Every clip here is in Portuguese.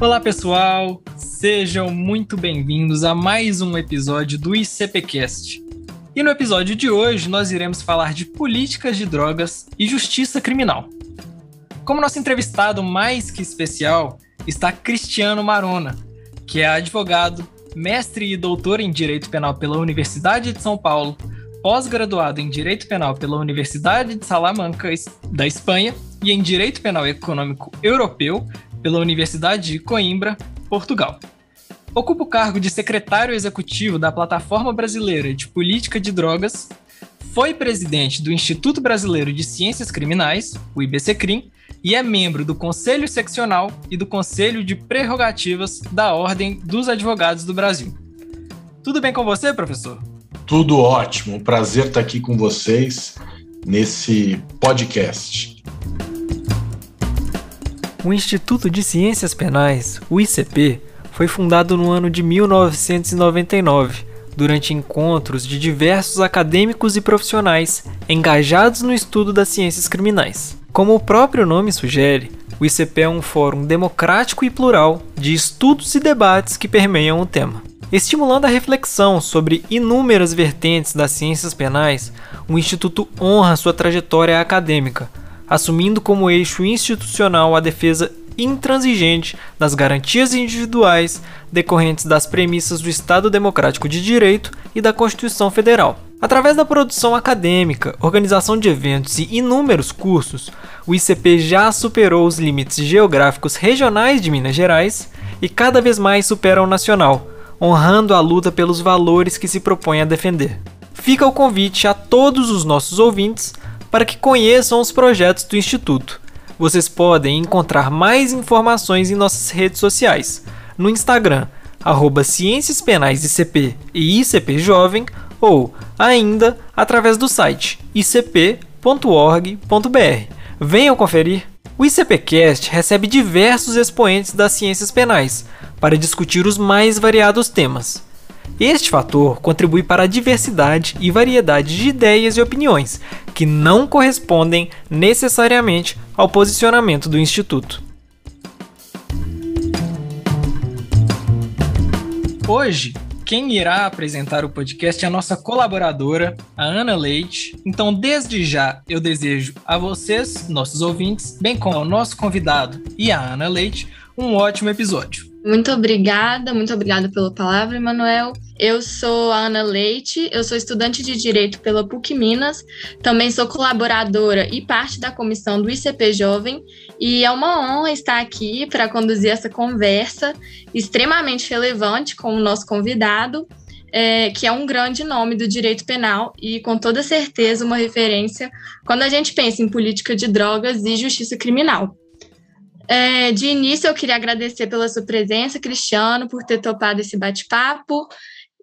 Olá, pessoal! Sejam muito bem-vindos a mais um episódio do ICPcast. E no episódio de hoje nós iremos falar de políticas de drogas e justiça criminal. Como nosso entrevistado mais que especial está Cristiano Marona, que é advogado, mestre e doutor em Direito Penal pela Universidade de São Paulo, pós-graduado em Direito Penal pela Universidade de Salamanca, da Espanha, e em Direito Penal Econômico Europeu pela Universidade de Coimbra, Portugal. Ocupa o cargo de secretário executivo da Plataforma Brasileira de Política de Drogas, foi presidente do Instituto Brasileiro de Ciências Criminais, o IBCCRIM, e é membro do Conselho Seccional e do Conselho de Prerrogativas da Ordem dos Advogados do Brasil. Tudo bem com você, professor? Tudo ótimo. Prazer estar aqui com vocês nesse podcast. O Instituto de Ciências Penais, o ICP, foi fundado no ano de 1999, durante encontros de diversos acadêmicos e profissionais engajados no estudo das ciências criminais. Como o próprio nome sugere, o ICP é um fórum democrático e plural de estudos e debates que permeiam o tema. Estimulando a reflexão sobre inúmeras vertentes das ciências penais, o Instituto honra sua trajetória acadêmica, assumindo como eixo institucional a defesa intransigente das garantias individuais decorrentes das premissas do Estado Democrático de Direito e da Constituição Federal. Através da produção acadêmica, organização de eventos e inúmeros cursos, o ICP já superou os limites geográficos regionais de Minas Gerais e cada vez mais supera o nacional, honrando a luta pelos valores que se propõe a defender. Fica o convite a todos os nossos ouvintes para que conheçam os projetos do Instituto. Vocês podem encontrar mais informações em nossas redes sociais, no Instagram, arroba Ciências Penais ICP e ICP Jovem, ou ainda através do site icp.org.br. Venham conferir! O ICPcast recebe diversos expoentes das ciências penais para discutir os mais variados temas. Este fator contribui para a diversidade e variedade de ideias e opiniões, que não correspondem necessariamente ao posicionamento do Instituto. Hoje, quem irá apresentar o podcast é a nossa colaboradora, a Ana Leite. Então, desde já, eu desejo a vocês, nossos ouvintes, bem como ao nosso convidado e a Ana Leite, um ótimo episódio. Muito obrigada, muito obrigada pela palavra, Emanuel. Eu sou a Ana Leite, eu sou estudante de Direito pela PUC Minas, também sou colaboradora e parte da comissão do ICP Jovem, e é uma honra estar aqui para conduzir essa conversa extremamente relevante com o nosso convidado, é, que é um grande nome do direito penal e, com toda certeza, uma referência quando a gente pensa em política de drogas e justiça criminal. É, de início, eu queria agradecer pela sua presença, Cristiano, por ter topado esse bate-papo.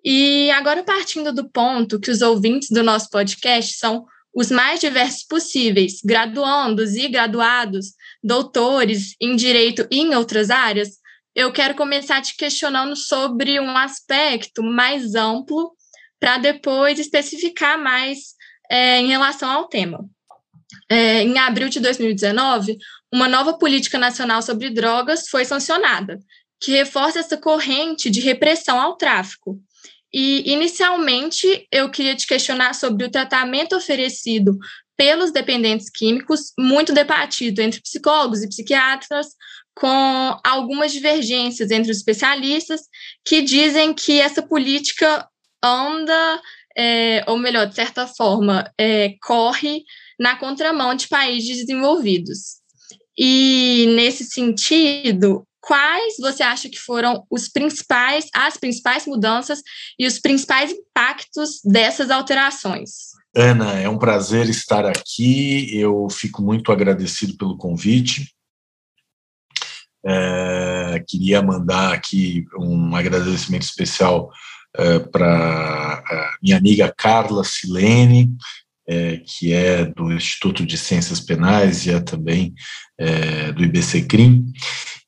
E agora, partindo do ponto que os ouvintes do nosso podcast são os mais diversos possíveis, graduandos e graduados, doutores em direito e em outras áreas, eu quero começar te questionando sobre um aspecto mais amplo, para depois especificar mais é, em relação ao tema. É, em abril de 2019, uma nova política nacional sobre drogas foi sancionada, que reforça essa corrente de repressão ao tráfico. E, inicialmente, eu queria te questionar sobre o tratamento oferecido pelos dependentes químicos, muito debatido entre psicólogos e psiquiatras, com algumas divergências entre os especialistas que dizem que essa política anda, é, ou melhor, de certa forma, é, corre na contramão de países desenvolvidos. E nesse sentido, quais você acha que foram os principais, as principais mudanças e os principais impactos dessas alterações? Ana, é um prazer estar aqui. Eu fico muito agradecido pelo convite. É, queria mandar aqui um agradecimento especial é, para minha amiga Carla Silene, é, que é do Instituto de Ciências Penais e é também é, do IBCCRIM.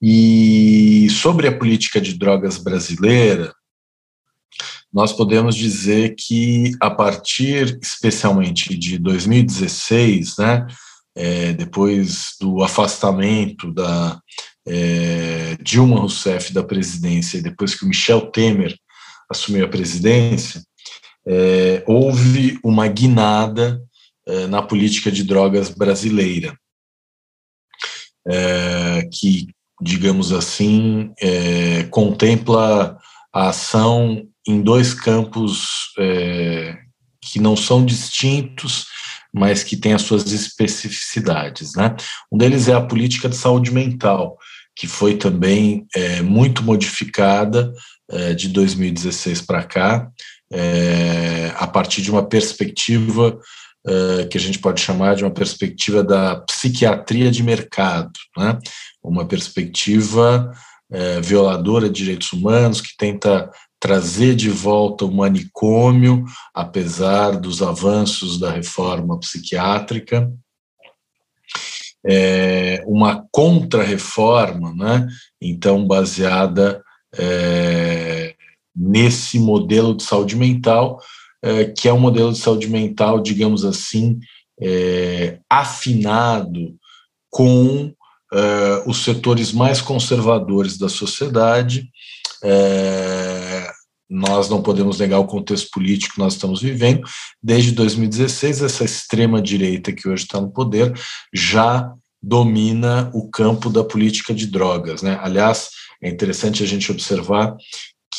E sobre a política de drogas brasileira, nós podemos dizer que a partir especialmente de 2016, né, é, depois do afastamento da é, Dilma Rousseff da presidência e depois que o Michel Temer assumiu a presidência, é, houve uma guinada é, na política de drogas brasileira, é, que, digamos assim, é, contempla a ação em dois campos é, que não são distintos, mas que têm as suas especificidades. Né? Um deles é a política de saúde mental, que foi também é, muito modificada de 2016 para cá, é, a partir de uma perspectiva é, que a gente pode chamar de uma perspectiva da psiquiatria de mercado, né? uma perspectiva é, violadora de direitos humanos que tenta trazer de volta o manicômio, apesar dos avanços da reforma psiquiátrica, é, uma contra-reforma, né? então baseada é, nesse modelo de saúde mental, é, que é um modelo de saúde mental, digamos assim, é, afinado com é, os setores mais conservadores da sociedade. É, nós não podemos negar o contexto político que nós estamos vivendo. Desde 2016, essa extrema-direita que hoje está no poder já domina o campo da política de drogas. Né? Aliás, é interessante a gente observar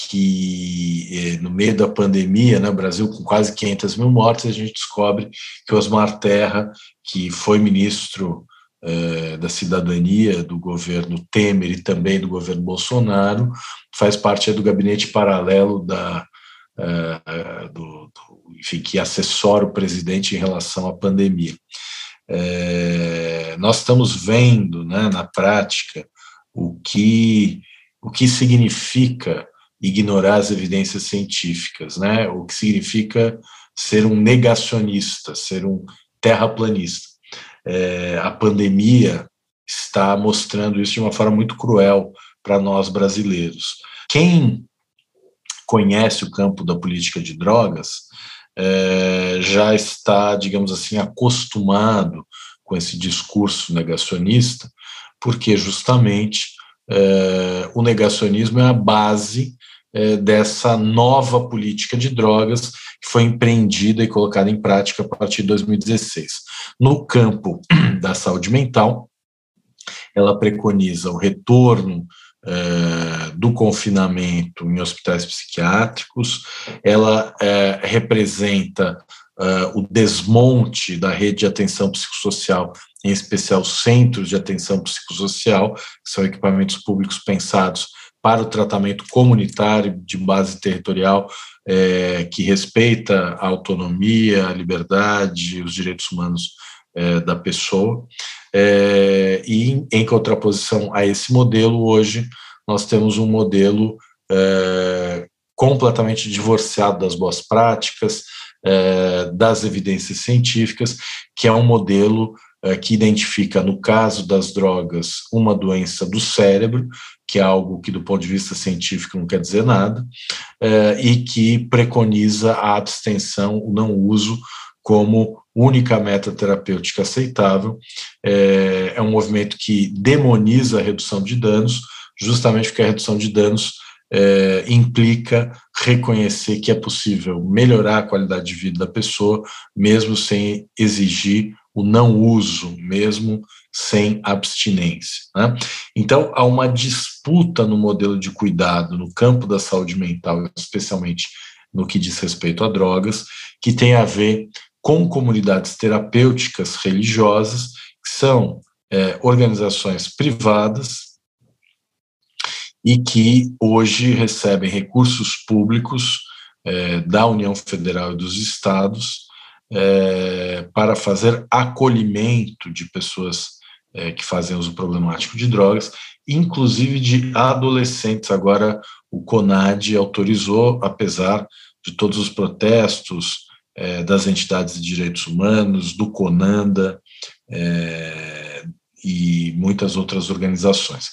que eh, no meio da pandemia, né, Brasil com quase 500 mil mortes, a gente descobre que Osmar Terra, que foi ministro eh, da cidadania do governo Temer e também do governo Bolsonaro, faz parte do gabinete paralelo da, eh, do, do, enfim, que assessora o presidente em relação à pandemia. nós estamos vendo né, na prática o que, o que significa ignorar as evidências científicas, né? O que significa ser um negacionista, ser um terraplanista. É, a pandemia está mostrando isso de uma forma muito cruel para nós brasileiros. Quem conhece o campo da política de drogas é, já está, digamos assim, acostumado com esse discurso negacionista, porque justamente é, o negacionismo é a base é, dessa nova política de drogas que foi empreendida e colocada em prática a partir de 2016. No campo da saúde mental, ela preconiza o retorno é, do confinamento em hospitais psiquiátricos, ela representa é, o desmonte da rede de atenção psicossocial, em especial centros de atenção psicossocial, que são equipamentos públicos pensados para o tratamento comunitário de base territorial é, que respeita a autonomia, a liberdade, os direitos humanos é, da pessoa. É, e, em, em contraposição a esse modelo, hoje nós temos um modelo completamente divorciado das boas práticas, é, das evidências científicas, que é um modelo é, que identifica, no caso das drogas, uma doença do cérebro, que é algo que, do ponto de vista científico, não quer dizer nada, é, e que preconiza a abstenção, o não uso, como única meta terapêutica aceitável. É, é um movimento que demoniza a redução de danos, justamente porque a redução de danos é, implica reconhecer que é possível melhorar a qualidade de vida da pessoa, mesmo sem exigir o não uso, mesmo sem abstinência. Né? Então, há uma disputa no modelo de cuidado no campo da saúde mental, especialmente no que diz respeito a drogas, que tem a ver com comunidades terapêuticas religiosas, que são é, organizações privadas e que hoje recebem recursos públicos é, da União Federal e dos estados é, para fazer acolhimento de pessoas é, que fazem uso problemático de drogas, inclusive de adolescentes. Agora, o CONAD autorizou, apesar de todos os protestos das entidades de direitos humanos, do CONANDA é, e muitas outras organizações.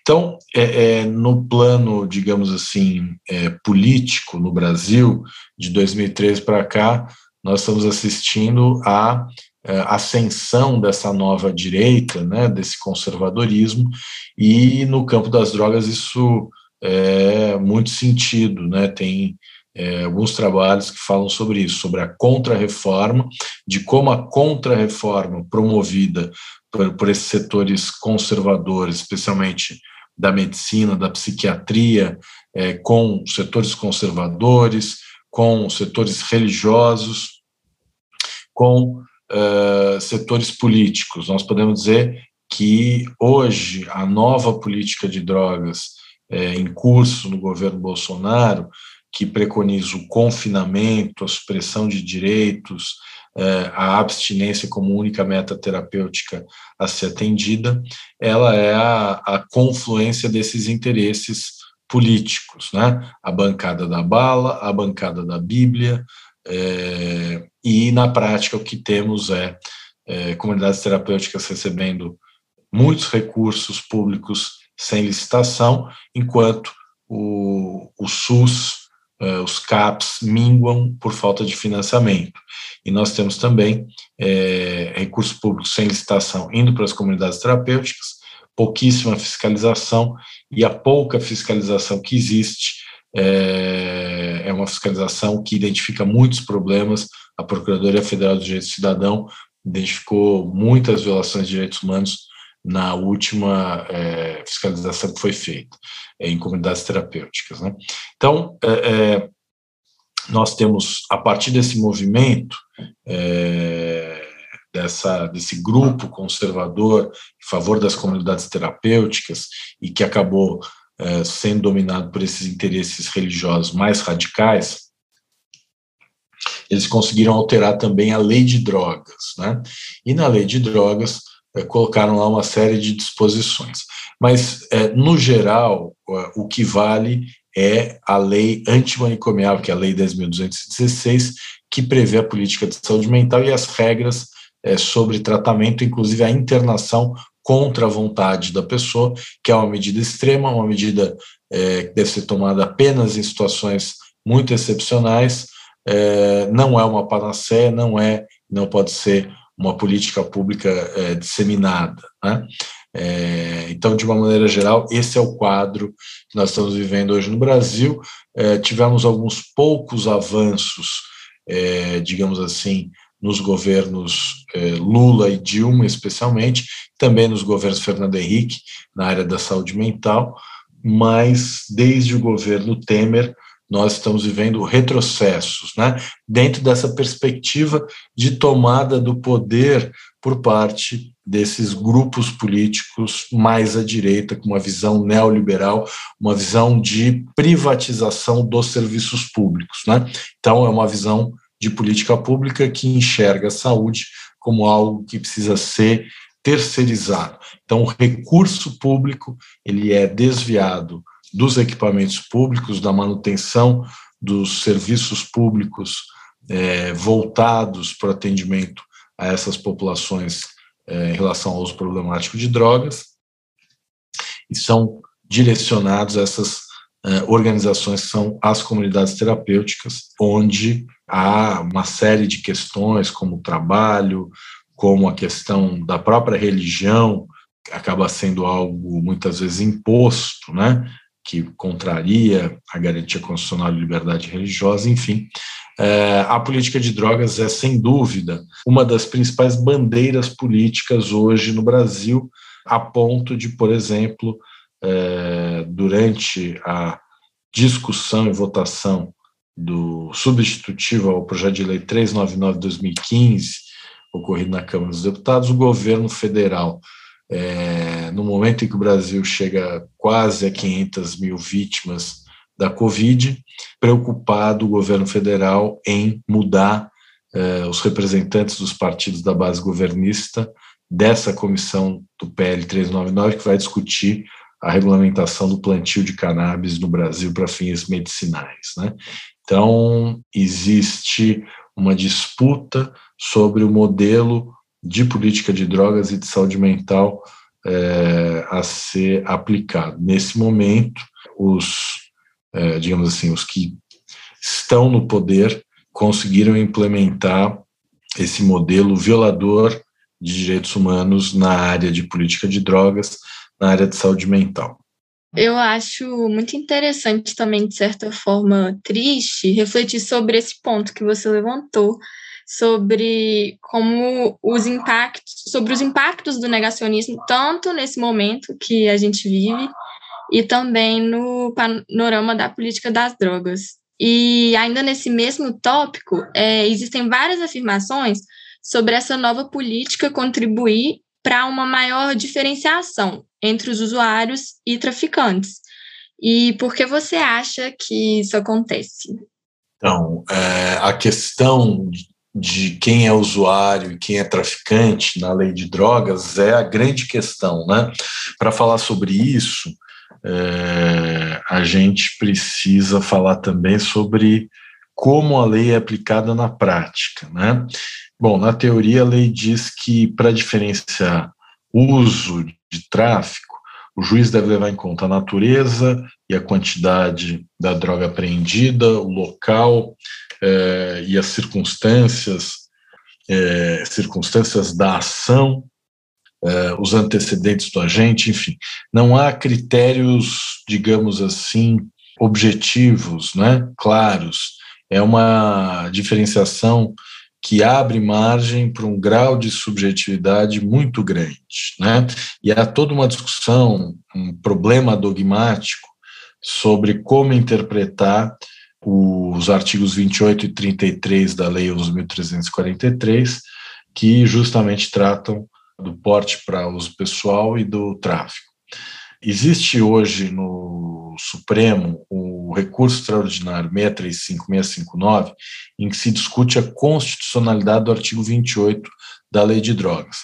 Então, é, é, no plano, digamos assim, é, político no Brasil, de 2013 para cá, nós estamos assistindo a é, ascensão dessa nova direita, né, desse conservadorismo, e no campo das drogas isso é muito sentido, né, tem é, alguns trabalhos que falam sobre isso, sobre a contra-reforma, de como a contra-reforma promovida por, por esses setores conservadores, especialmente da medicina, da psiquiatria, é, com setores conservadores, com setores religiosos, com uh, setores políticos. Nós podemos dizer que hoje a nova política de drogas é, em curso no governo Bolsonaro, que preconiza o confinamento, a supressão de direitos, é, a abstinência como única meta terapêutica a ser atendida, ela é a, a confluência desses interesses políticos, né? A bancada da bala, a bancada da Bíblia, é, e na prática o que temos é, é comunidades terapêuticas recebendo muitos recursos públicos sem licitação, enquanto o, o SUS, os CAPs minguam por falta de financiamento. E nós temos também é, recursos públicos sem licitação indo para as comunidades terapêuticas, pouquíssima fiscalização, e a pouca fiscalização que existe é, é uma fiscalização que identifica muitos problemas. A Procuradoria Federal do Direito do Cidadão identificou muitas violações de direitos humanos na última é, fiscalização que foi feita é, em comunidades terapêuticas. Né? Então, é, é nós temos, a partir desse movimento, é, dessa, desse grupo conservador em favor das comunidades terapêuticas e que acabou é, sendo dominado por esses interesses religiosos mais radicais, eles conseguiram alterar também a lei de drogas. Né? E na lei de drogas, colocaram lá uma série de disposições. Mas, é, no geral, o que vale é a lei antimanicomial, que é a Lei 10.216, que prevê a política de saúde mental e as regras é, sobre tratamento, inclusive a internação contra a vontade da pessoa, que é uma medida extrema, uma medida é, que deve ser tomada apenas em situações muito excepcionais, é, não é uma panaceia, não é, não pode ser uma política pública é, disseminada. Né? É, então, de uma maneira geral, esse é o quadro que nós estamos vivendo hoje no Brasil. É, tivemos alguns poucos avanços, é, digamos assim, nos governos é, Lula e Dilma, especialmente, também nos governos Fernando Henrique, na área da saúde mental, mas desde o governo Temer nós estamos vivendo retrocessos, né? dentro dessa perspectiva de tomada do poder por parte desses grupos políticos mais à direita, com uma visão neoliberal, uma visão de privatização dos serviços públicos. Né? Então, é uma visão de política pública que enxerga a saúde como algo que precisa ser terceirizado. Então, o recurso público ele é desviado dos equipamentos públicos, da manutenção dos serviços públicos é, voltados para o atendimento a essas populações é, em relação ao uso problemático de drogas, e são direcionados a essas é, organizações que são as comunidades terapêuticas, onde há uma série de questões, como o trabalho, como a questão da própria religião, acaba sendo algo muitas vezes imposto, né? Que contraria a garantia constitucional de liberdade religiosa, enfim. É, a política de drogas é, sem dúvida, uma das principais bandeiras políticas hoje no Brasil, a ponto de, por exemplo, é, durante a discussão e votação do substitutivo ao projeto de lei 399-2015, ocorrido na Câmara dos Deputados, o governo federal é, no momento em que o Brasil chega quase a 500 mil vítimas da Covid, preocupado o governo federal em mudar é, os representantes dos partidos da base governista dessa comissão do PL 399 que vai discutir a regulamentação do plantio de cannabis no Brasil para fins medicinais. Né? Então, existe uma disputa sobre o modelo de política de drogas e de saúde mental é, a ser aplicado. Nesse momento, os, é, digamos assim, os que estão no poder conseguiram implementar esse modelo violador de direitos humanos na área de política de drogas, na área de saúde mental. Eu acho muito interessante também, de certa forma triste, refletir sobre esse ponto que você levantou, sobre como os impactos, sobre os impactos do negacionismo, tanto nesse momento que a gente vive, e também no panorama da política das drogas. E ainda nesse mesmo tópico, é, existem várias afirmações sobre essa nova política contribuir para uma maior diferenciação entre os usuários e traficantes. E por que você acha que isso acontece? Então, é, a questão de quem é usuário e quem é traficante na lei de drogas é a grande questão, né? Para falar sobre isso, é, a gente precisa falar também sobre como a lei é aplicada na prática, né? Bom, na teoria a lei diz que para diferenciar uso de tráfico, o juiz deve levar em conta a natureza e a quantidade da droga apreendida, o local eh, e as circunstâncias, eh, circunstâncias da ação, eh, os antecedentes do agente, enfim. Não há critérios, digamos assim, objetivos, né, claros. É uma diferenciação que abre margem para um grau de subjetividade muito grande. Né? E há toda uma discussão, um problema dogmático sobre como interpretar os artigos 28 e 33 da Lei 11.343, que justamente tratam do porte para uso pessoal e do tráfico. Existe hoje no Supremo o recurso extraordinário 635-659, em que se discute a constitucionalidade do artigo 28 da Lei de Drogas.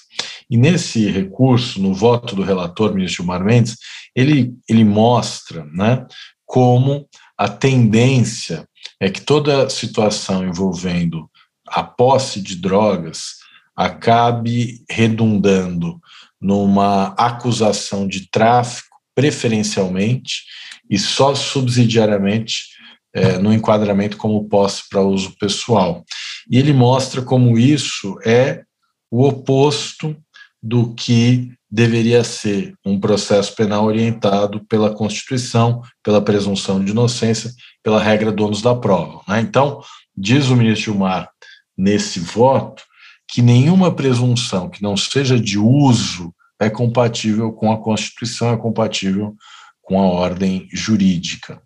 E nesse recurso, no voto do relator, ministro Gilmar Mendes, ele, ele mostra né, como a tendência é que toda situação envolvendo a posse de drogas acabe redundando numa acusação de tráfico, preferencialmente, e só subsidiariamente é, no enquadramento como posse para uso pessoal. E ele mostra como isso é o oposto do que deveria ser um processo penal orientado pela Constituição, pela presunção de inocência, pela regra donos da prova. Né? Então, diz o ministro Gilmar nesse voto que nenhuma presunção que não seja de uso é compatível com a Constituição, é compatível com a ordem jurídica.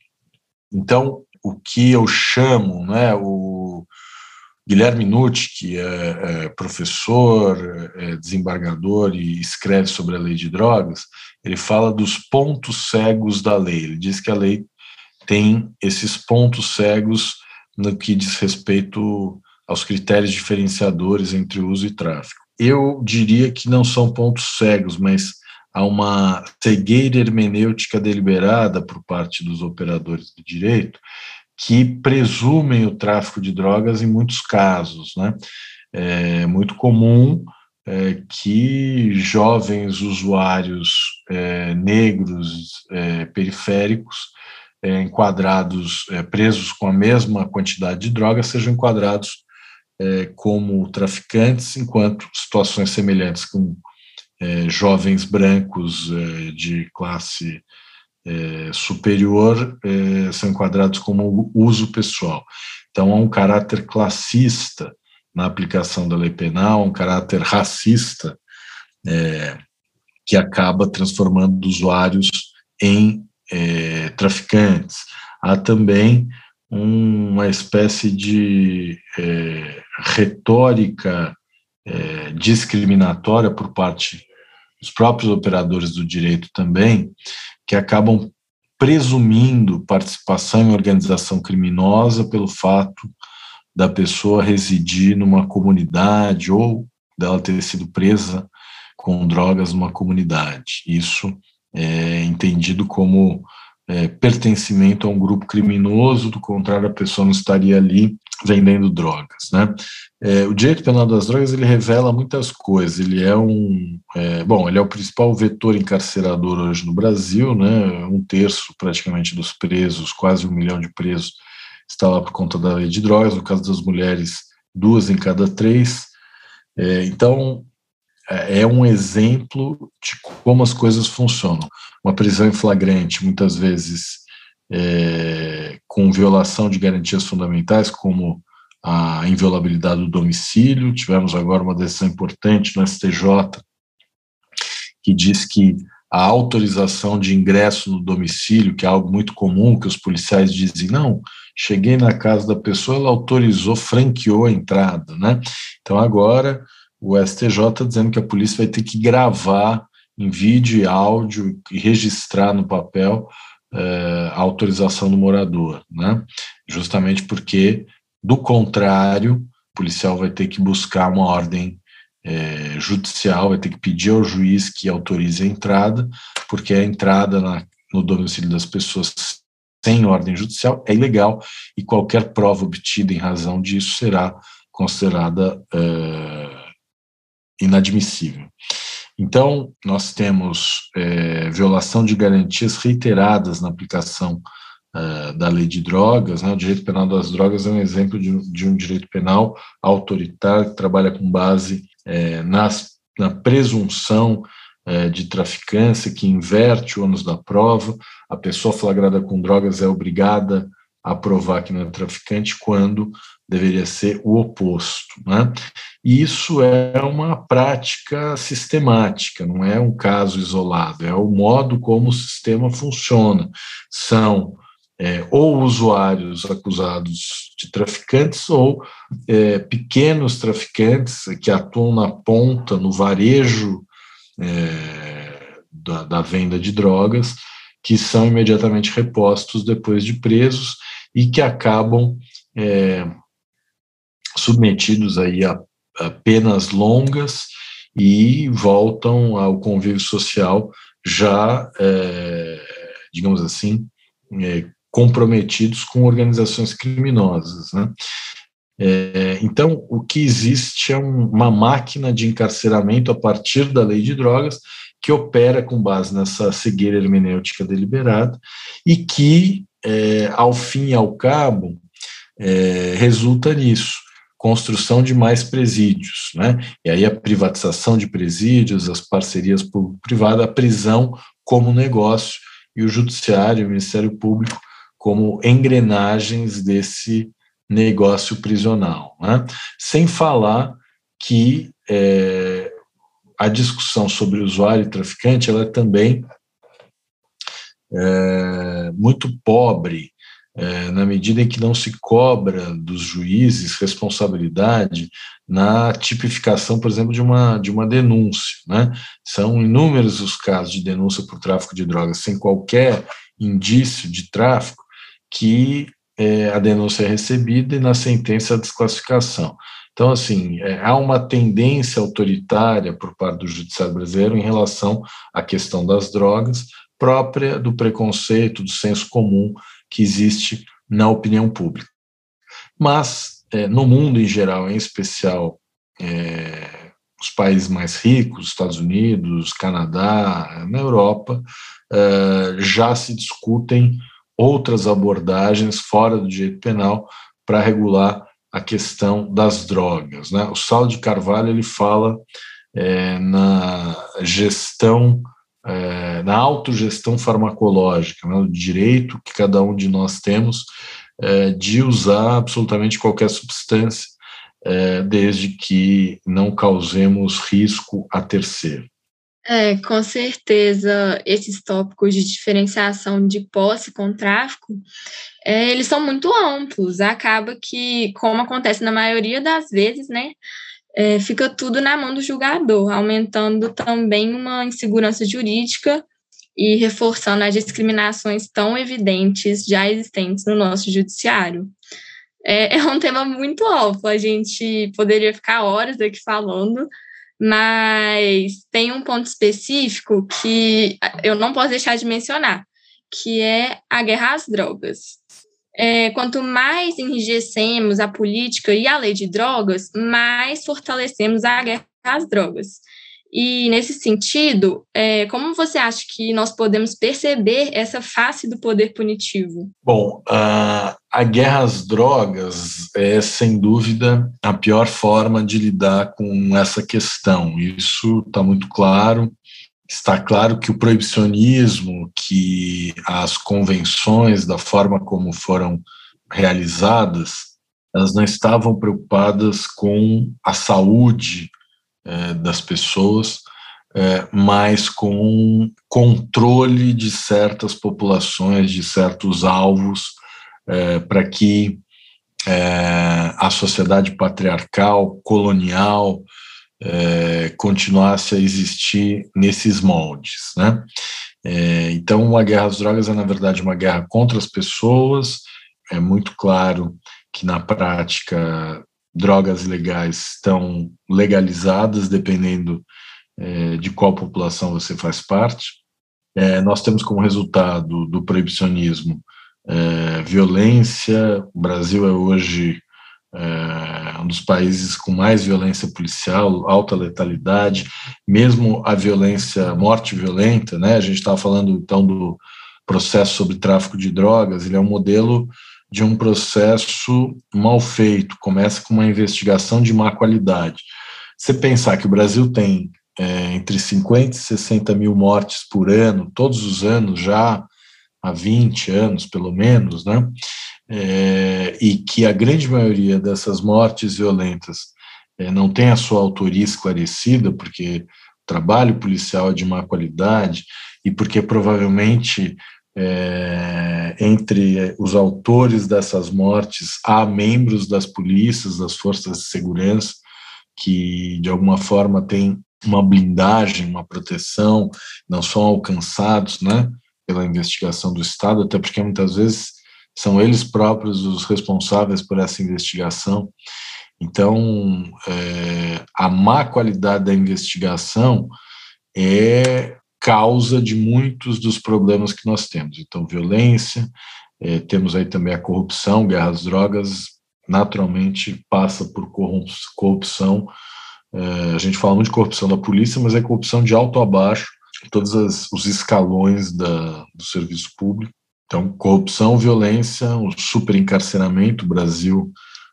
Então, o que eu chamo, né, o Guilherme Nutti, que é, é professor, é desembargador e escreve sobre a lei de drogas, ele fala dos pontos cegos da lei. Ele diz que a lei tem esses pontos cegos no que diz respeito aos critérios diferenciadores entre uso e tráfico. Eu diria que não são pontos cegos, mas há uma cegueira hermenêutica deliberada por parte dos operadores de direito que presumem o tráfico de drogas em muitos casos. Né? É muito comum é, que jovens usuários é, negros é, periféricos é, enquadrados, é, presos com a mesma quantidade de drogas, sejam enquadrados é, como traficantes, enquanto situações semelhantes com jovens brancos de classe é, superior é, são enquadrados como uso pessoal. Então, há um caráter classista na aplicação da lei penal, um caráter racista é, que acaba transformando usuários em traficantes. Há também uma espécie de é, retórica é, discriminatória por parte dos próprios operadores do direito também, que acabam presumindo participação em organização criminosa pelo fato da pessoa residir numa comunidade ou dela ter sido presa com drogas numa comunidade. Isso é entendido como é, pertencimento a um grupo criminoso, do contrário, a pessoa não estaria ali vendendo drogas. Né? É, o direito penal das drogas ele revela muitas coisas. Ele é um, é, bom, ele é o principal vetor encarcerador hoje no Brasil, né? Um terço praticamente dos presos, quase um milhão de presos, está lá por conta da lei de drogas. No caso das mulheres, duas em cada três. É, então, é, é um exemplo de como as coisas funcionam. Uma prisão em flagrante, muitas vezes é, com violação de garantias fundamentais, como a inviolabilidade do domicílio. Tivemos agora uma decisão importante no STJ que diz que a autorização de ingresso no domicílio, que é algo muito comum, que os policiais dizem, não, cheguei na casa da pessoa, ela autorizou, franqueou a entrada, né? Então agora o STJ está dizendo que a polícia vai ter que gravar em vídeo e áudio e registrar no papel eh, a autorização do morador, né? Justamente porque, do contrário, o policial vai ter que buscar uma ordem é, judicial, vai ter que pedir ao juiz que autorize a entrada, porque a entrada na, no domicílio das pessoas sem ordem judicial é ilegal e qualquer prova obtida em razão disso será considerada é, inadmissível. Então, nós temos é, violação de garantias reiteradas na aplicação é, da lei de drogas. Né? O direito penal das drogas é um exemplo de, de um direito penal autoritário que trabalha com base é, nas, na presunção é, de traficância, que inverte o ônus da prova. A pessoa flagrada com drogas é obrigada a provar que não é traficante quando deveria ser o oposto. Né? E isso é uma prática sistemática, não é um caso isolado, é o modo como o sistema funciona. São é, ou usuários acusados de traficantes ou é, pequenos traficantes que atuam na ponta, no varejo é, da, da venda de drogas, que são imediatamente repostos depois de presos e que acabam é, submetidos aí a, a penas longas e voltam ao convívio social já, é, digamos assim, é, comprometidos com organizações criminosas. Né? É, então, o que existe é um, uma máquina de encarceramento a partir da lei de drogas que opera com base nessa cegueira hermenêutica deliberada e que, é, ao fim e ao cabo, é, resulta nisso construção de mais presídios, né? E aí a privatização de presídios, as parcerias público-privada, a prisão como negócio e o judiciário, o Ministério Público como engrenagens desse negócio prisional, né? Sem falar que é, a discussão sobre usuário e traficante ela é também é, muito pobre é, na medida em que não se cobra dos juízes responsabilidade na tipificação, por exemplo, de uma, de uma denúncia. Né? São inúmeros os casos de denúncia por tráfico de drogas sem qualquer indício de tráfico que é, a denúncia é recebida e na sentença a desclassificação. Então, assim, é, há uma tendência autoritária por parte do judiciário brasileiro em relação à questão das drogas, própria do preconceito, do senso comum que existe na opinião pública. Mas, é, no mundo em geral, em especial é, os países mais ricos, Estados Unidos, Canadá, na Europa, é, já se discutem outras abordagens fora do direito penal para regular a questão das drogas. Né? O Saulo de Carvalho ele fala é, na gestão é, na autogestão farmacológica, né, o direito que cada um de nós temos é, de usar absolutamente qualquer substância, é, desde que não causemos risco a terceiro. É, com certeza, esses tópicos de diferenciação de posse com tráfico, é, eles são muito amplos. Acaba que, como acontece na maioria das vezes, né, é, fica tudo na mão do julgador, aumentando também uma insegurança jurídica e reforçando as discriminações tão evidentes já existentes no nosso judiciário. É, é um tema muito amplo, a gente poderia ficar horas aqui falando, mas tem um ponto específico que eu não posso deixar de mencionar, que é a guerra às drogas é, quanto mais enrijecemos a política e a lei de drogas, mais fortalecemos a guerra às drogas. E, nesse sentido, é, como você acha que nós podemos perceber essa face do poder punitivo? Bom, a, a guerra às drogas é, sem dúvida, a pior forma de lidar com essa questão. Isso está muito claro. Está claro que o proibicionismo, que as convenções, da forma como foram realizadas, elas não estavam preocupadas com a saúde é, das pessoas, é, mas com controle de certas populações, de certos alvos, é, para que é, a sociedade patriarcal, colonial, é, continuasse a existir nesses moldes. Né? É, então, a guerra às drogas é, na verdade, uma guerra contra as pessoas, é muito claro que na prática drogas legais estão legalizadas, dependendo é, de qual população você faz parte. É, nós temos como resultado do proibicionismo é, violência. O Brasil é hoje um dos países com mais violência policial, alta letalidade, mesmo a violência, morte violenta, né? A gente estava falando então do processo sobre tráfico de drogas, ele é um modelo de um processo mal feito, começa com uma investigação de má qualidade. Você pensar que o Brasil tem é, entre 50 e 60 mil mortes por ano, todos os anos, já há 20 anos pelo menos, né? É, e que a grande maioria dessas mortes violentas é, não tem a sua autoria esclarecida, porque o trabalho policial é de má qualidade e porque provavelmente é, entre os autores dessas mortes, há membros das polícias, das forças de segurança, que de alguma forma têm uma blindagem, uma proteção, não são alcançados né, pela investigação do Estado, até porque muitas vezes são eles próprios os responsáveis por essa investigação. Então, é, a má qualidade da investigação é causa de muitos dos problemas que nós temos. Então, violência, é, temos aí também a corrupção, guerra às drogas, naturalmente passa por corrupção. É, a gente fala muito de corrupção da polícia, mas é corrupção de alto a baixo, todos as, os escalões da, do serviço público. Então, corrupção, violência, o superencarceramento. O Brasil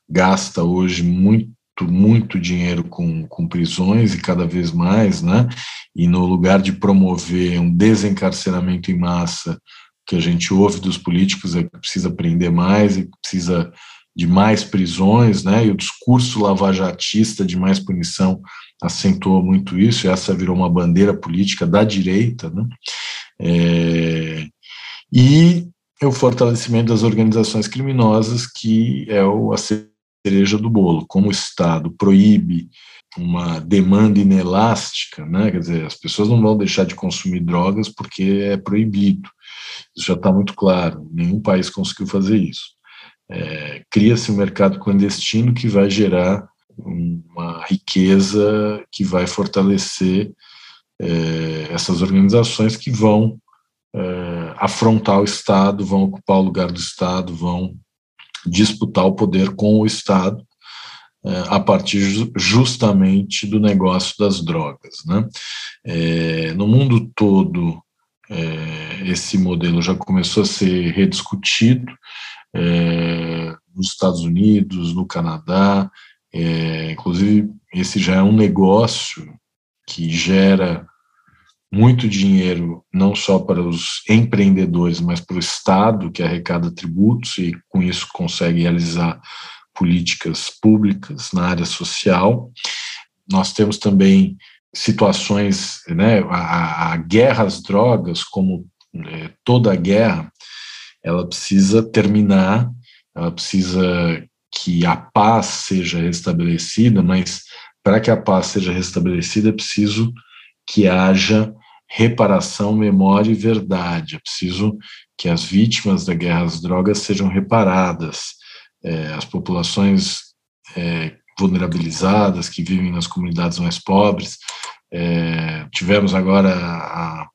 gasta hoje muito muito dinheiro com, com prisões e cada vez mais, né? E no lugar de promover um desencarceramento em massa, que a gente ouve dos políticos é que precisa prender mais e precisa de mais prisões, né? E o discurso lavajatista de mais punição acentuou muito isso, e essa virou uma bandeira política da direita, né? É, e o fortalecimento das organizações criminosas, que é o cereja do bolo. Como o Estado proíbe uma demanda inelástica, né? quer dizer, as pessoas não vão deixar de consumir drogas porque é proibido. Isso já está muito claro, nenhum país conseguiu fazer isso. É, Cria-se um mercado clandestino que vai gerar uma riqueza que vai fortalecer é, essas organizações que vão é, afrontar o Estado, vão ocupar o lugar do Estado, vão disputar o poder com o Estado é, a partir justamente do negócio das drogas. Né? É, no mundo todo, é, esse modelo já começou a ser rediscutido, é, nos Estados Unidos, no Canadá, inclusive esse já é um negócio que gera muito dinheiro, não só para os empreendedores, mas para o Estado, que arrecada tributos e com isso consegue realizar políticas públicas na área social. Nós temos também situações, né, a, a guerra às drogas, como é, toda guerra, ela precisa terminar, ela precisa que a paz seja restabelecida, mas para que a paz seja restabelecida é preciso que haja reparação, memória e verdade. É preciso que as vítimas da guerra às drogas sejam reparadas, é, as populações é, vulnerabilizadas que vivem nas comunidades mais pobres. É, tivemos agora a,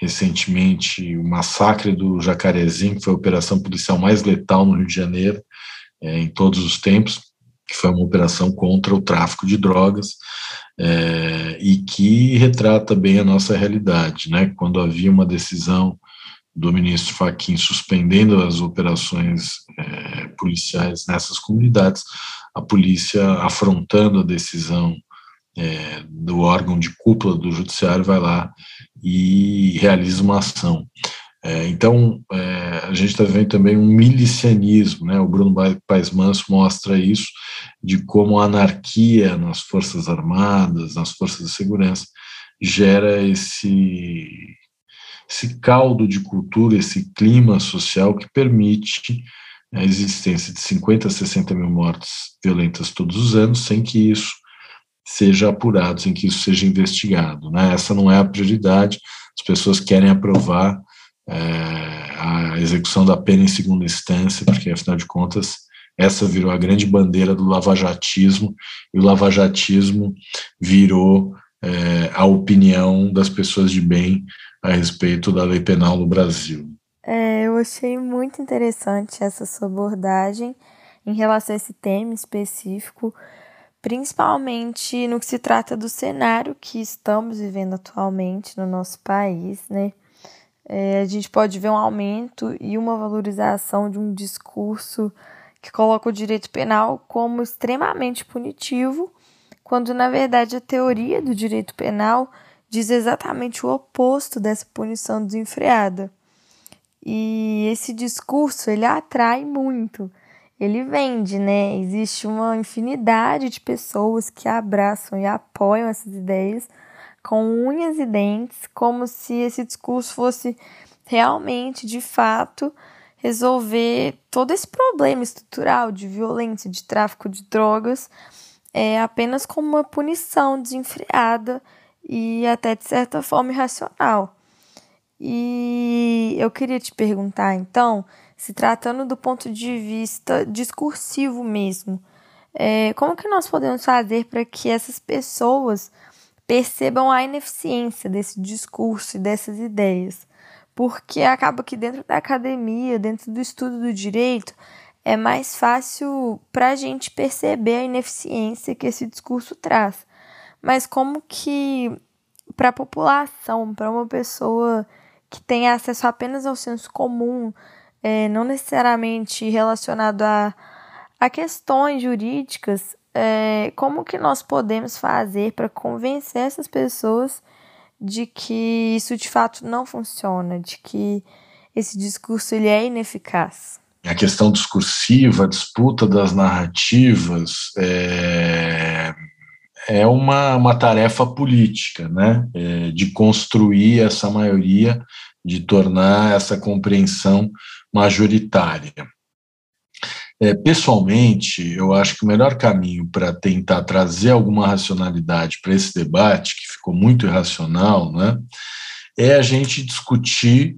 recentemente o massacre do Jacarezinho, que foi a operação policial mais letal no Rio de Janeiro é, em todos os tempos. Que foi uma operação contra o tráfico de drogas é, e que retrata bem a nossa realidade, né? Quando havia uma decisão do ministro Fachin suspendendo as operações é, policiais nessas comunidades, a polícia afrontando a decisão é, do órgão de cúpula do judiciário vai lá e realiza uma ação. É, então, é, a gente está vendo também um milicianismo, né? O Bruno Paes Manso mostra isso, de como a anarquia nas Forças Armadas, nas Forças de Segurança, gera esse, esse caldo de cultura, esse clima social que permite a existência de 50 a 60 mil mortes violentas todos os anos, sem que isso seja apurado, sem que isso seja investigado. Né? Essa não é a prioridade, as pessoas querem aprovar a execução da pena em segunda instância, porque afinal de contas essa virou a grande bandeira do lavajatismo e o lavajatismo virou é, a opinião das pessoas de bem a respeito da lei penal no Brasil. É, eu achei muito interessante essa sua abordagem em relação a esse tema específico, principalmente no que se trata do cenário que estamos vivendo atualmente no nosso país, né? É, a gente pode ver um aumento e uma valorização de um discurso que coloca o direito penal como extremamente punitivo, quando na verdade a teoria do direito penal diz exatamente o oposto dessa punição desenfreada. E esse discurso ele atrai muito, ele vende, né? Existe uma infinidade de pessoas que abraçam e apoiam essas ideias com unhas e dentes, como se esse discurso fosse realmente, de fato, resolver todo esse problema estrutural de violência, de tráfico de drogas, é apenas como uma punição desenfreada e até de certa forma irracional. E eu queria te perguntar, então, se tratando do ponto de vista discursivo mesmo, é, como que nós podemos fazer para que essas pessoas percebam a ineficiência desse discurso e dessas ideias. Porque acaba que dentro da academia, dentro do estudo do direito, é mais fácil para a gente perceber a ineficiência que esse discurso traz. Mas como que para a população, para uma pessoa que tem acesso apenas ao senso comum, é, não necessariamente relacionado a, a questões jurídicas, é, como que nós podemos fazer para convencer essas pessoas de que isso de fato não funciona, de que esse discurso ele é ineficaz? A questão discursiva, a disputa das narrativas é, é uma, uma tarefa política, né? É, de construir essa maioria, de tornar essa compreensão majoritária. É, pessoalmente, eu acho que o melhor caminho para tentar trazer alguma racionalidade para esse debate, que ficou muito irracional, né, é a gente discutir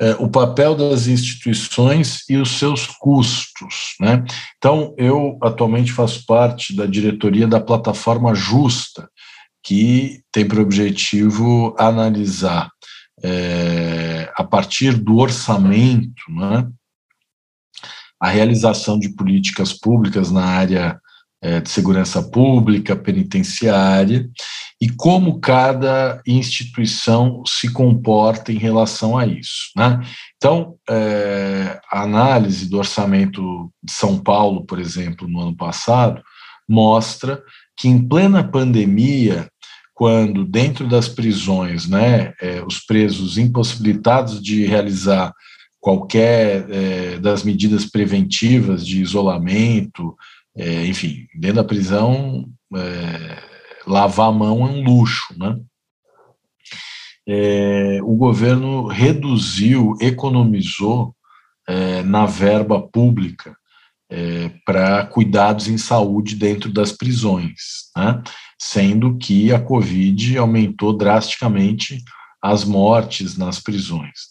é, o papel das instituições e os seus custos. Né? Então, eu atualmente faço parte da diretoria da plataforma Justa, que tem por objetivo analisar, é, a partir do orçamento, né, a realização de políticas públicas na área é, de segurança pública, penitenciária, e como cada instituição se comporta em relação a isso. Né? Então, é, a análise do orçamento de São Paulo, por exemplo, no ano passado, mostra que em plena pandemia, quando dentro das prisões, né, é, os presos impossibilitados de realizar qualquer é, das medidas preventivas de isolamento, é, enfim, dentro da prisão, é, lavar a mão é um luxo, né? É, o governo reduziu, economizou é, na verba pública é, para cuidados em saúde dentro das prisões, né? sendo que a Covid aumentou drasticamente as mortes nas prisões.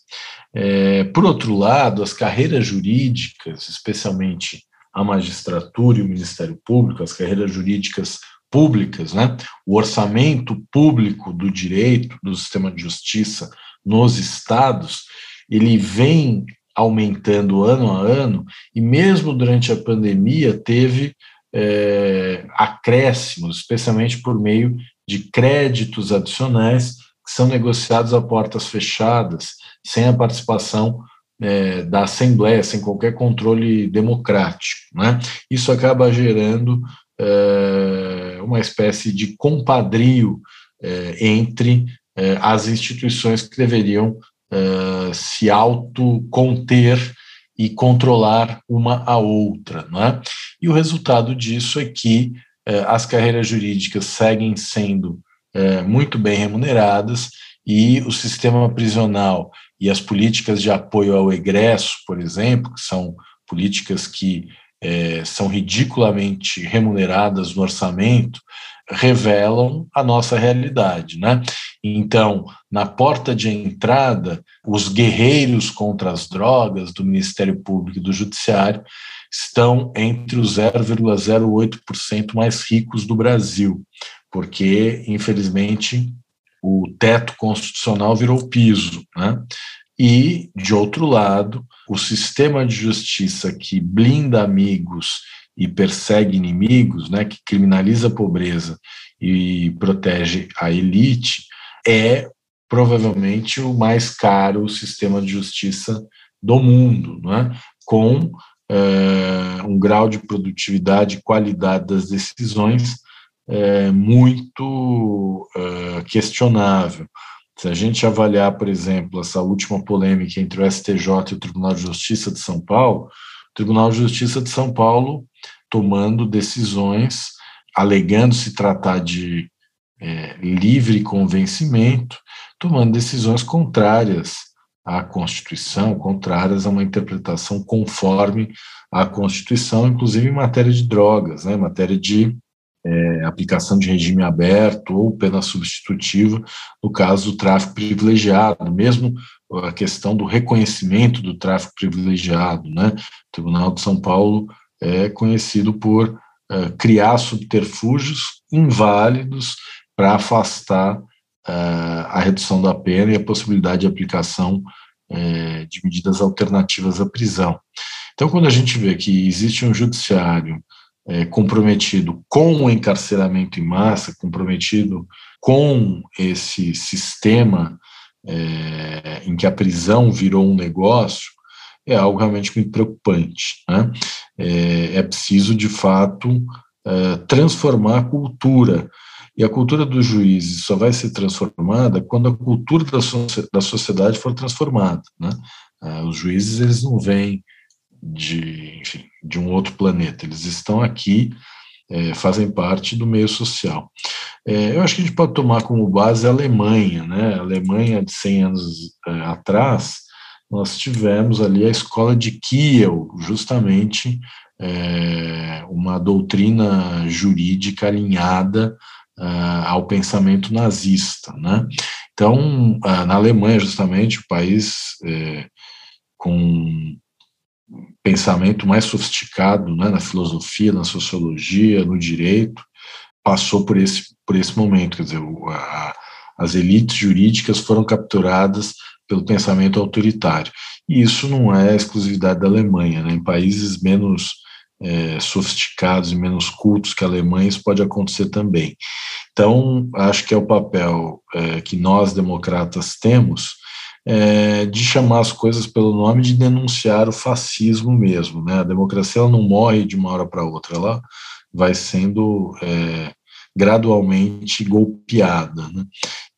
É, por outro lado, as carreiras jurídicas, especialmente a magistratura e o Ministério Público, as carreiras jurídicas públicas, né, o orçamento público do direito, do sistema de justiça nos estados, ele vem aumentando ano a ano, e mesmo durante a pandemia teve é, acréscimos, especialmente por meio de créditos adicionais que são negociados a portas fechadas, sem a participação é, da Assembleia, sem qualquer controle democrático. Né? Isso acaba gerando é, uma espécie de compadrio é, entre é, as instituições que deveriam é, se autoconter e controlar uma a outra. Né? E o resultado disso é que é, as carreiras jurídicas seguem sendo muito bem remuneradas e o sistema prisional e as políticas de apoio ao egresso, por exemplo, que são políticas que é, são ridiculamente remuneradas no orçamento, revelam a nossa realidade, né? Então, na porta de entrada, os guerreiros contra as drogas do Ministério Público e do Judiciário estão entre os 0,08% mais ricos do Brasil, porque, infelizmente, o teto constitucional virou piso, né? E, de outro lado, o sistema de justiça que blinda amigos e persegue inimigos, né, que criminaliza a pobreza e protege a elite, é provavelmente o mais caro sistema de justiça do mundo, né, com é, um grau de produtividade e qualidade das decisões é, muito é, questionável. Se a gente avaliar, por exemplo, essa última polêmica entre o STJ e o Tribunal de Justiça de São Paulo, o Tribunal de Justiça de São Paulo tomando decisões, alegando se tratar de é, livre convencimento, tomando decisões contrárias à Constituição, contrárias a uma interpretação conforme à Constituição, inclusive em matéria de drogas, né, em matéria de é, aplicação de regime aberto ou pena substitutiva, no caso do tráfico privilegiado, mesmo a questão do reconhecimento do tráfico privilegiado. Né? O Tribunal de São Paulo é conhecido por é, criar subterfúgios inválidos para afastar é, a redução da pena e a possibilidade de aplicação é, de medidas alternativas à prisão. Então, quando a gente vê que existe um judiciário é, comprometido com o encarceramento em massa, comprometido com esse sistema é, em que a prisão virou um negócio, é algo realmente muito preocupante. Né? É, é, preciso, de fato, é, transformar a cultura. E a cultura dos juízes só vai ser transformada quando a cultura da, so da sociedade for transformada. Né? É, os juízes eles não vêm de, enfim, de um outro planeta. Eles estão aqui, é, fazem parte do meio social. É, eu acho que a gente pode tomar como base a Alemanha, né? A Alemanha de 100 anos é, atrás, nós tivemos ali a escola de Kiel, justamente é, uma doutrina jurídica alinhada uh, ao pensamento nazista, né? Então, na Alemanha, justamente, o país é, com pensamento mais sofisticado né, na filosofia, na sociologia, no direito, passou por esse, por esse momento. Quer dizer, a, as elites jurídicas foram capturadas pelo pensamento autoritário. E isso não é exclusividade da Alemanha. Né? Em países menos é, sofisticados e menos cultos que a Alemanha, isso pode acontecer também. Então, acho que é o papel é, que nós, democratas, temos é, de chamar as coisas pelo nome, de denunciar o fascismo mesmo. Né? A democracia ela não morre de uma hora para outra, ela vai sendo é, gradualmente golpeada. Né?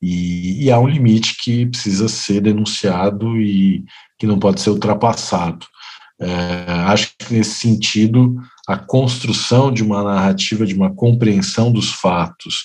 E, e, há um limite que precisa ser denunciado e que não pode ser ultrapassado. É, acho que nesse sentido, a construção de uma narrativa, de uma compreensão dos fatos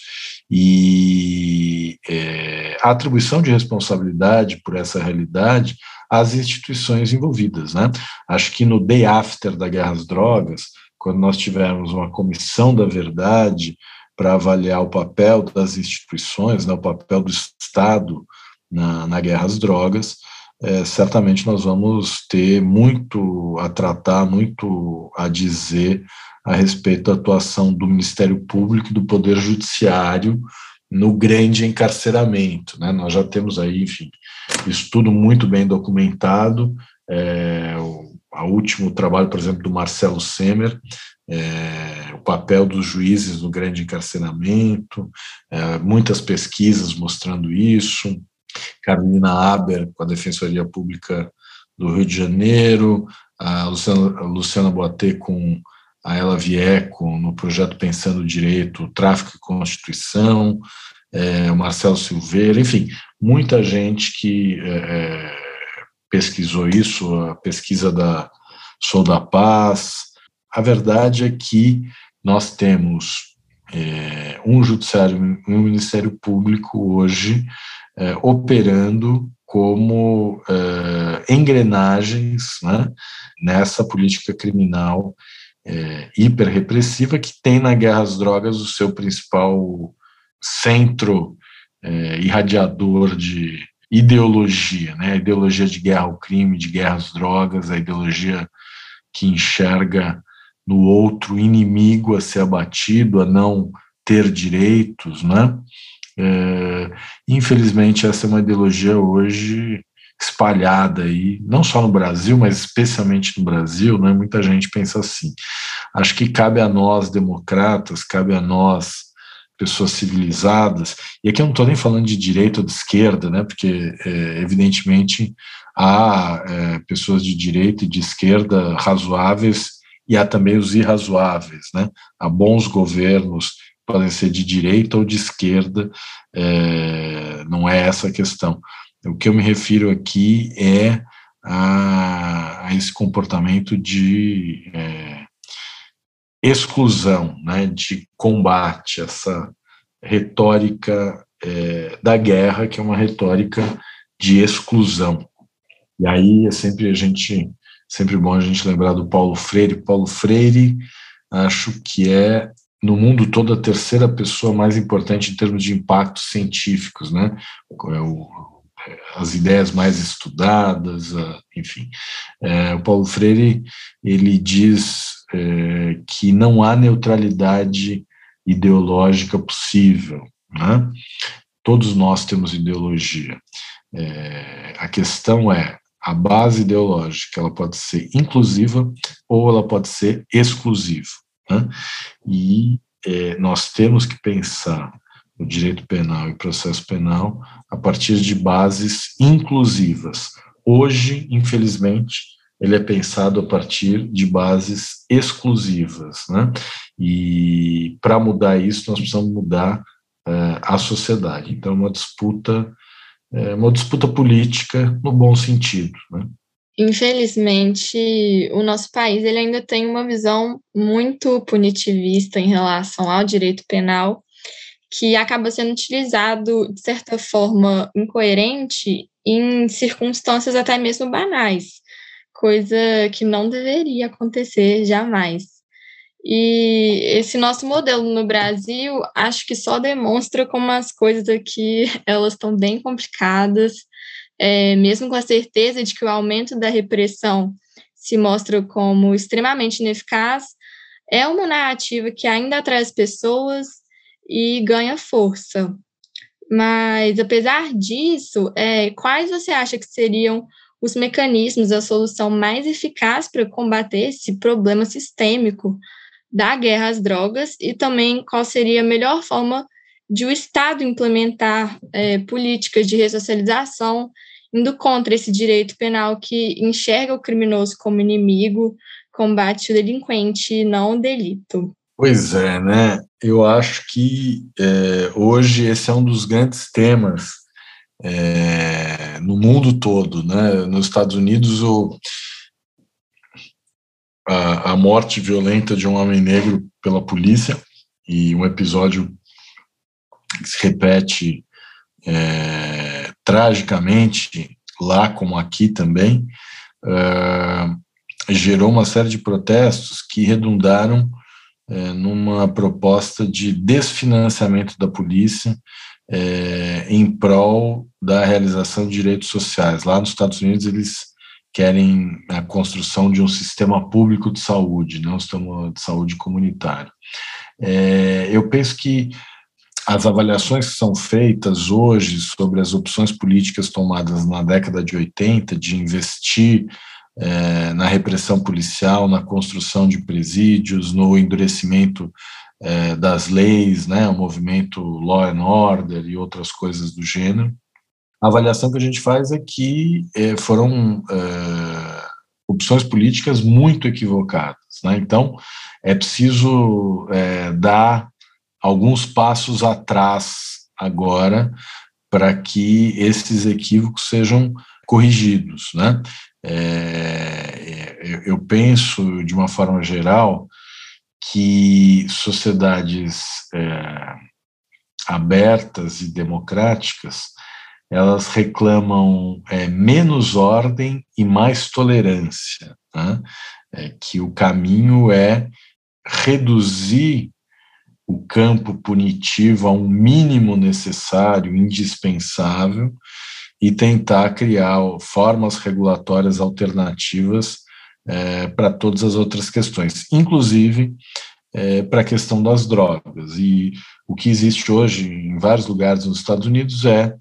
e é, a atribuição de responsabilidade por essa realidade às instituições envolvidas. Né? Acho que no day after da guerra às drogas, quando nós tivermos uma comissão da verdade para avaliar o papel das instituições, né, o papel do Estado na, na guerra às drogas, é, certamente nós vamos ter muito a tratar, muito a dizer a respeito da atuação do Ministério Público e do Poder Judiciário no grande encarceramento. Né? Nós já temos aí, enfim, isso tudo muito bem documentado. É, o, o último trabalho, por exemplo, do Marcelo Semer, é, o papel dos juízes no grande encarceramento, é, muitas pesquisas mostrando isso. Carolina Aber, com a Defensoria Pública do Rio de Janeiro, a Luciana, a Luciana Boatê com a Ela Vieco no projeto Pensando Direito, Tráfico e Constituição, é, o Marcelo Silveira, enfim, muita gente que é, é, pesquisou isso, a pesquisa da Sou da Paz. A verdade é que nós temos é, um judiciário e um Ministério Público hoje é, operando como é, engrenagens né, nessa política criminal é, hiperrepressiva que tem na guerra às drogas o seu principal centro é, irradiador de ideologia, né? A ideologia de guerra ao crime, de guerra às drogas, a ideologia que enxerga no outro inimigo a ser abatido, a não ter direitos, né? É, infelizmente essa é uma ideologia hoje espalhada aí, não só no Brasil, mas especialmente no Brasil, né? Muita gente pensa assim. Acho que cabe a nós democratas, cabe a nós pessoas civilizadas, e aqui eu não estou nem falando de direita ou de esquerda, né, porque é, evidentemente há é, pessoas de direita e de esquerda razoáveis e há também os irrazoáveis, né, há bons governos podem ser de direita ou de esquerda, é, não é essa a questão. O que eu me refiro aqui é a, a esse comportamento de é, exclusão, né, de combate, essa retórica é, da guerra, que é uma retórica de exclusão. E aí é sempre a gente, sempre bom a gente lembrar do Paulo Freire. Paulo Freire, acho que é no mundo todo a terceira pessoa mais importante em termos de impactos científicos, né? É o, as ideias mais estudadas, enfim. É, o Paulo Freire ele diz é, que não há neutralidade ideológica possível. Né? Todos nós temos ideologia. É, a questão é a base ideológica, ela pode ser inclusiva ou ela pode ser exclusiva. Né? E é, nós temos que pensar o direito penal e processo penal a partir de bases inclusivas. Hoje, infelizmente, ele é pensado a partir de bases exclusivas, né? E para mudar isso, nós precisamos mudar uh, a sociedade. Então, uma disputa, uh, uma disputa política no bom sentido, né? Infelizmente, o nosso país ele ainda tem uma visão muito punitivista em relação ao direito penal, que acaba sendo utilizado de certa forma incoerente em circunstâncias até mesmo banais coisa que não deveria acontecer jamais. E esse nosso modelo no Brasil, acho que só demonstra como as coisas aqui elas estão bem complicadas, é, mesmo com a certeza de que o aumento da repressão se mostra como extremamente ineficaz, é uma narrativa que ainda atrai as pessoas e ganha força. Mas, apesar disso, é, quais você acha que seriam os mecanismos, a solução mais eficaz para combater esse problema sistêmico da guerra às drogas e também qual seria a melhor forma de o Estado implementar é, políticas de ressocialização, indo contra esse direito penal que enxerga o criminoso como inimigo, combate o delinquente, não o delito. Pois é, né? Eu acho que é, hoje esse é um dos grandes temas é, no mundo todo, né? Nos Estados Unidos, o, a, a, morte violenta de um homem negro pela polícia e um episódio que se repete é, tragicamente lá como aqui também é, gerou uma série de protestos que redundaram é, numa proposta de desfinanciamento da polícia é, em prol da realização de direitos sociais. Lá nos Estados Unidos, eles querem a construção de um sistema público de saúde, não um sistema de saúde comunitário. É, eu penso que as avaliações que são feitas hoje sobre as opções políticas tomadas na década de 80 de investir é, na repressão policial, na construção de presídios, no endurecimento é, das leis, né, o movimento Law and Order e outras coisas do gênero. A avaliação que a gente faz é que é, foram é, opções políticas muito equivocadas. Né? Então, é preciso é, dar alguns passos atrás agora para que esses equívocos sejam corrigidos. Né? É, eu penso, de uma forma geral, que sociedades é, abertas e democráticas elas reclamam é, menos ordem e mais tolerância, né? é, que o caminho é reduzir o campo punitivo a um mínimo necessário, indispensável, e tentar criar formas regulatórias alternativas é, para todas as outras questões, inclusive é, para a questão das drogas. E o que existe hoje em vários lugares nos Estados Unidos é,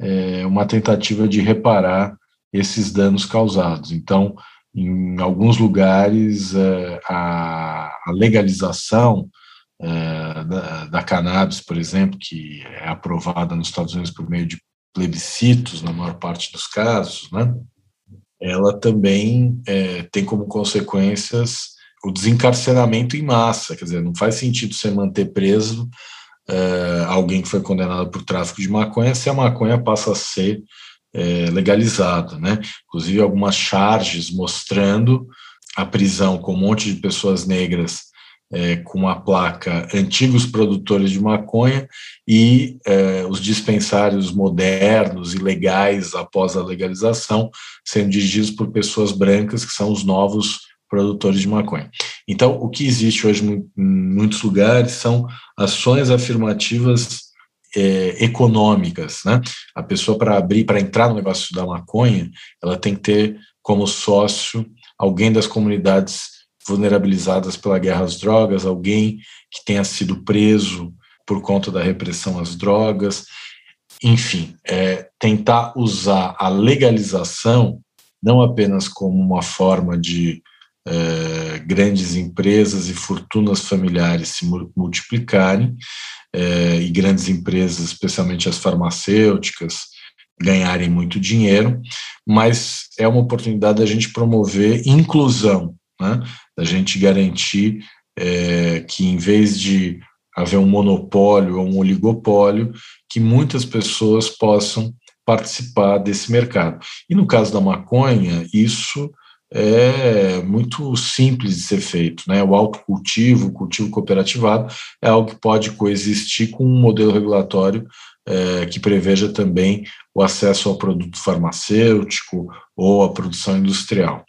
é uma tentativa de reparar esses danos causados. Então, em alguns lugares, é, a, a legalização da, da, cannabis, por exemplo, que é aprovada nos Estados Unidos por meio de plebiscitos, na maior parte dos casos, né, ela também é, tem como consequências o desencarceramento em massa, quer dizer, não faz sentido você manter preso é, alguém que foi condenado por tráfico de maconha se a maconha passa a ser é, legalizada, né? Inclusive algumas charges mostrando a prisão com um monte de pessoas negras é, com a placa antigos produtores de maconha e é, os dispensários modernos e legais após a legalização sendo dirigidos por pessoas brancas que são os novos produtores de maconha. Então, o que existe hoje em muitos lugares são ações afirmativas é, econômicas, né? A pessoa para abrir, para entrar no negócio da maconha, ela tem que ter como sócio alguém das comunidades vulnerabilizadas pela guerra às drogas, alguém que tenha sido preso por conta da repressão às drogas, enfim, é, tentar usar a legalização não apenas como uma forma de é, grandes empresas e fortunas familiares se multiplicarem é, e grandes empresas, especialmente as farmacêuticas, ganharem muito dinheiro, mas é uma oportunidade da gente promover inclusão, né? da gente garantir é, que, em vez de haver um monopólio ou um oligopólio, que muitas pessoas possam participar desse mercado. E no caso da maconha, isso é muito simples de ser feito, né? O autocultivo, o cultivo cooperativado é algo que pode coexistir com um modelo regulatório é, que preveja também o acesso ao produto farmacêutico ou à produção industrial.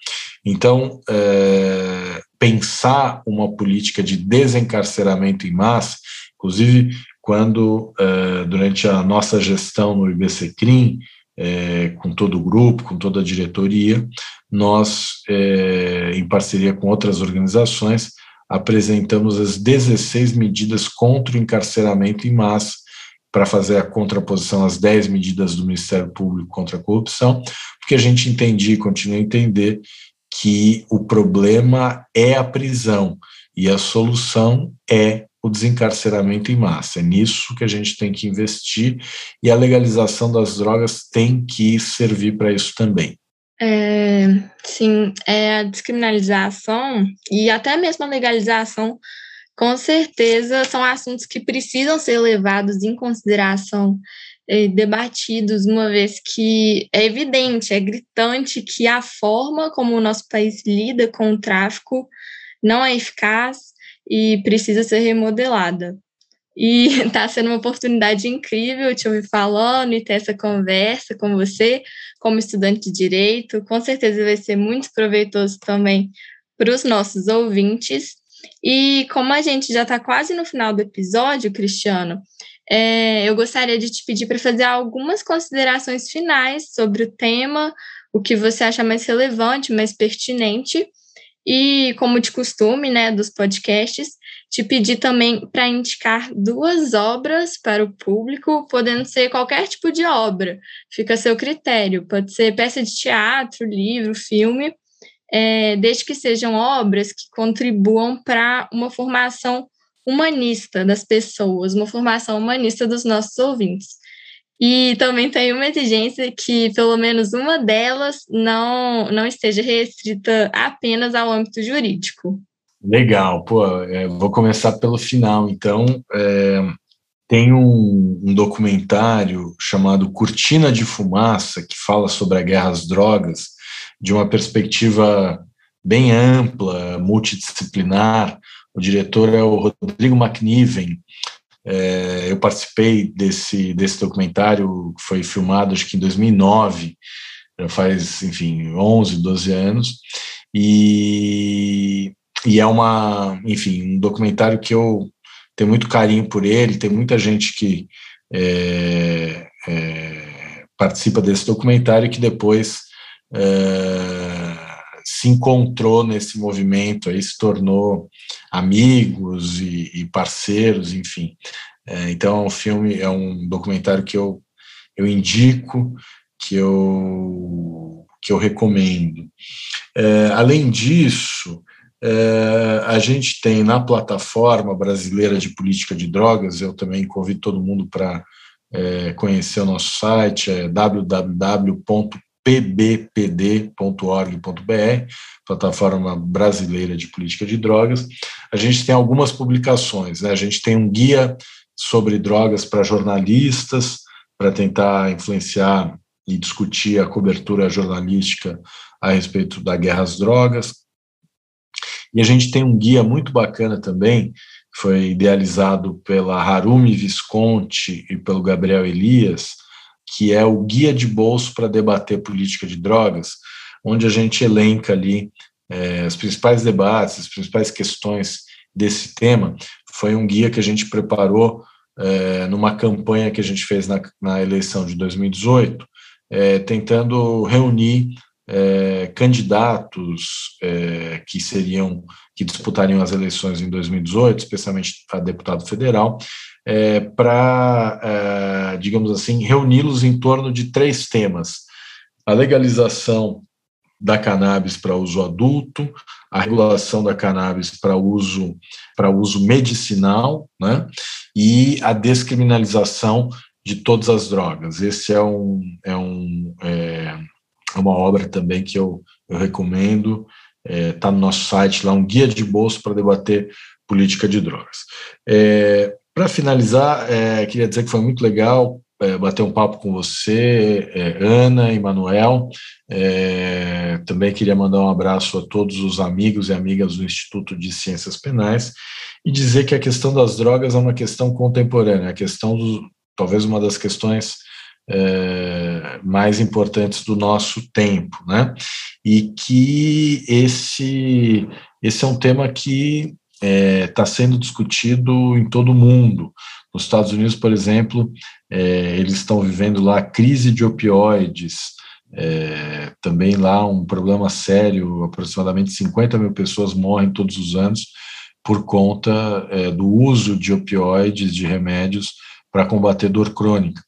Então, é, pensar uma política de desencarceramento em massa, inclusive quando, é, durante a nossa gestão no IBCCRIM, é, com todo o grupo, com toda a diretoria, nós, em parceria com outras organizações, apresentamos as 16 medidas contra o encarceramento em massa, para fazer a contraposição às 10 medidas do Ministério Público contra a corrupção, porque a gente entendia e continua a entender que o problema é a prisão e a solução é o desencarceramento em massa. É nisso que a gente tem que investir e a legalização das drogas tem que servir para isso também. É, sim, é a descriminalização e até mesmo a legalização, com certeza, são assuntos que precisam ser levados em consideração debatidos, uma vez que é evidente, é gritante que a forma como o nosso país lida com o tráfico não é eficaz e precisa ser remodelada. E está sendo uma oportunidade incrível te ouvir falando e ter essa conversa com você, como estudante de direito. Com certeza vai ser muito proveitoso também para os nossos ouvintes. E como a gente já está quase no final do episódio, Cristiano, é, eu gostaria de te pedir para fazer algumas considerações finais sobre o tema, o que você acha mais relevante, mais pertinente, e como de costume, né, dos podcasts, te pedir também para indicar duas obras para o público, podendo ser qualquer tipo de obra, fica a seu critério, pode ser peça de teatro, livro, filme, é, desde que sejam obras que contribuam para uma formação humanista das pessoas, uma formação humanista dos nossos ouvintes. E também tem uma exigência que pelo menos uma delas não, não esteja restrita apenas ao âmbito jurídico. Legal, pô, é, vou começar pelo final. Então, é, tem um, um, documentário chamado Cortina de Fumaça, que fala sobre a guerra às drogas, de uma perspectiva bem ampla, multidisciplinar. O diretor é o Rodrigo McNiven. É, eu participei desse, desse documentário, que foi filmado acho que em 2009, já faz, enfim, 11, 12 anos. E e é uma, enfim, um documentário que eu tenho muito carinho por ele, tem muita gente que é, é, participa desse documentário que depois é, se encontrou nesse movimento, aí se tornou amigos e, e parceiros, enfim. É, então um filme, é um documentário que eu, eu indico, que eu, que eu recomendo. É, além disso, é, a gente tem na plataforma brasileira de política de drogas, eu também convido todo mundo para é, conhecer o nosso site, é www.pbpd.org.br, plataforma brasileira de política de drogas. A gente tem algumas publicações, né? a gente tem um guia sobre drogas para jornalistas, para tentar influenciar e discutir a cobertura jornalística a respeito da guerra às drogas. E a gente tem um guia muito bacana também, que foi idealizado pela Harumi Visconti e pelo Gabriel Elias, que é o Guia de Bolso para Debater Política de Drogas, onde a gente elenca ali é, os principais debates, as principais questões desse tema. Foi um guia que a gente preparou é, numa campanha que a gente fez na, na eleição de 2018, é, tentando reunir é, candidatos é, que seriam que disputariam as eleições em 2018, especialmente a deputado federal, é, para, é, digamos assim, reuni-los em torno de três temas: a legalização da cannabis para uso adulto, a regulação da cannabis para uso para uso medicinal, né, e a descriminalização de todas as drogas. Esse é um é um é, é uma obra também que eu, eu recomendo, está é, tá no nosso site lá, um guia de bolso para debater política de drogas. É, para finalizar, é, queria dizer que foi muito legal é, bater um papo com você, é, Ana e Manuel. É, também queria mandar um abraço a todos os amigos e amigas do Instituto de Ciências Penais e dizer que a questão das drogas é uma questão contemporânea, a questão talvez uma das questões é, mais importantes do nosso tempo, né? E que esse, esse é um tema que está é, tá sendo discutido em todo o mundo. Nos Estados Unidos, por exemplo, é, eles estão vivendo lá crise de opioides, é, também lá um problema sério, aproximadamente 50 mil pessoas morrem todos os anos por conta é, do uso de opioides, de remédios para combater dor crônica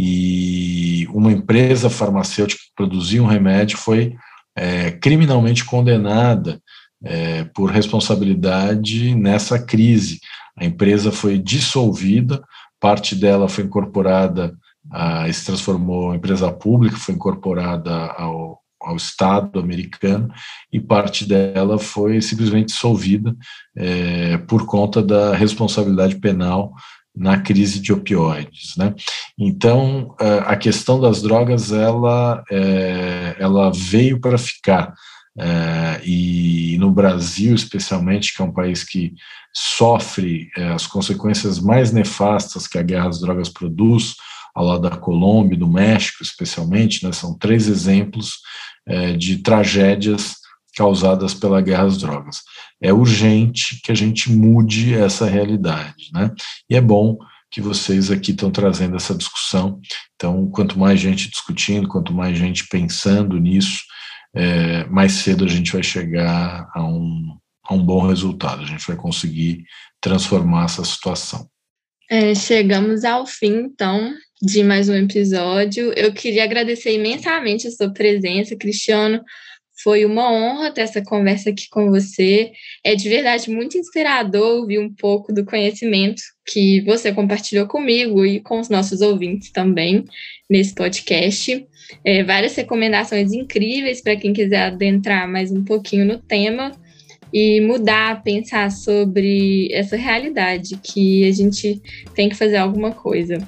e uma empresa farmacêutica que produzia um remédio foi é, criminalmente condenada é, por responsabilidade nessa crise. A empresa foi dissolvida, parte dela foi incorporada, a, se transformou em empresa pública, foi incorporada ao, ao Estado americano, e parte dela foi simplesmente dissolvida é, por conta da responsabilidade penal na crise de opioides, né? Então a questão das drogas ela é, ela veio para ficar é, e no Brasil especialmente que é um país que sofre é, as consequências mais nefastas que a guerra às drogas produz ao lado da Colômbia, do México especialmente, né? São três exemplos de tragédias causadas pela guerra às drogas. É urgente que a gente mude essa realidade, né? E é bom que vocês aqui estão trazendo essa discussão. Então, quanto mais gente discutindo, quanto mais gente pensando nisso, é, mais cedo a gente vai chegar a um, a um bom resultado, a gente vai conseguir transformar essa situação. É, chegamos ao fim, então, de mais um episódio. Eu queria agradecer imensamente a sua presença, Cristiano. Foi uma honra ter essa conversa aqui com você. É de verdade muito inspirador ouvir um pouco do conhecimento que você compartilhou comigo e com os nossos ouvintes também nesse podcast. É, várias recomendações incríveis para quem quiser adentrar mais um pouquinho no tema e mudar, pensar sobre essa realidade que a gente tem que fazer alguma coisa.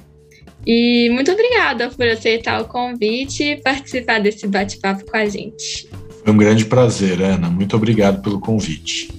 E muito obrigada por aceitar o convite e participar desse bate-papo com a gente. Foi um grande prazer, Ana. Muito obrigado pelo convite.